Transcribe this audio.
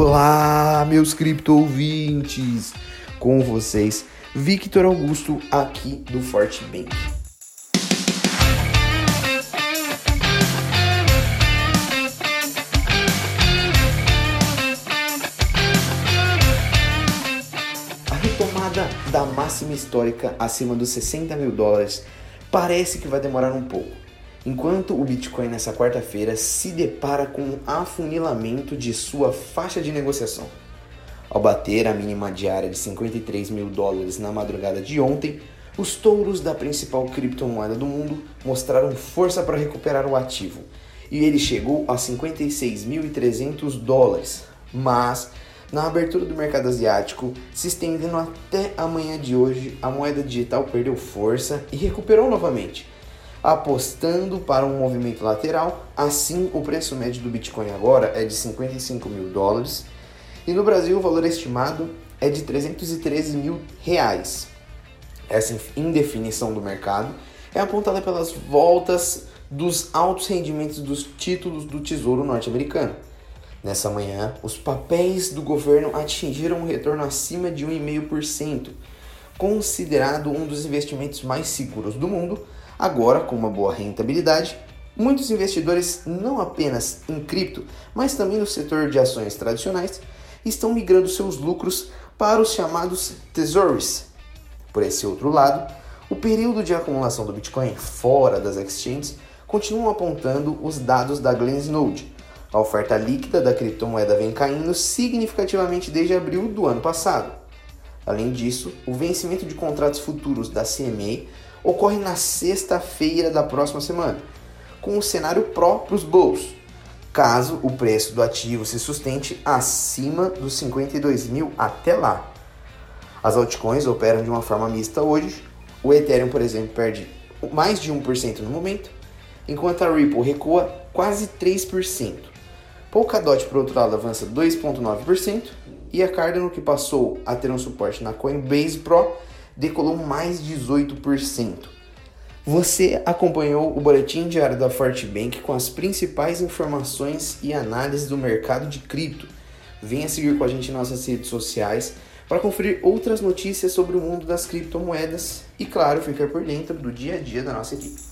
Olá, meus cripto ouvintes! Com vocês, Victor Augusto, aqui do Forte Bank. A retomada da máxima histórica acima dos 60 mil dólares parece que vai demorar um pouco enquanto o Bitcoin nessa quarta-feira se depara com um afunilamento de sua faixa de negociação. Ao bater a mínima diária de 53 mil dólares na madrugada de ontem, os touros da principal criptomoeda do mundo mostraram força para recuperar o ativo e ele chegou a 56.300 dólares. Mas, na abertura do mercado asiático, se estendendo até amanhã de hoje, a moeda digital perdeu força e recuperou novamente apostando para um movimento lateral. Assim, o preço médio do Bitcoin agora é de 55 mil dólares e no Brasil o valor estimado é de 313 mil reais. Essa indefinição do mercado é apontada pelas voltas dos altos rendimentos dos títulos do Tesouro norte-americano. Nessa manhã, os papéis do governo atingiram um retorno acima de 1,5%, considerado um dos investimentos mais seguros do mundo, Agora, com uma boa rentabilidade, muitos investidores, não apenas em cripto, mas também no setor de ações tradicionais, estão migrando seus lucros para os chamados tesouros. Por esse outro lado, o período de acumulação do Bitcoin fora das exchanges continuam apontando os dados da Glassnode. A oferta líquida da criptomoeda vem caindo significativamente desde abril do ano passado. Além disso, o vencimento de contratos futuros da CMA ocorre na sexta-feira da próxima semana, com um cenário pró para os bolsos, caso o preço do ativo se sustente acima dos 52 mil até lá. As altcoins operam de uma forma mista hoje. O Ethereum, por exemplo, perde mais de 1% no momento, enquanto a Ripple recua quase 3%. Polkadot, por outro lado, avança 2,9% e a Cardano, que passou a ter um suporte na Coinbase Pro, decolou mais 18%. Você acompanhou o boletim diário da Fortbank com as principais informações e análises do mercado de cripto. Venha seguir com a gente em nossas redes sociais para conferir outras notícias sobre o mundo das criptomoedas e, claro, ficar por dentro do dia a dia da nossa equipe.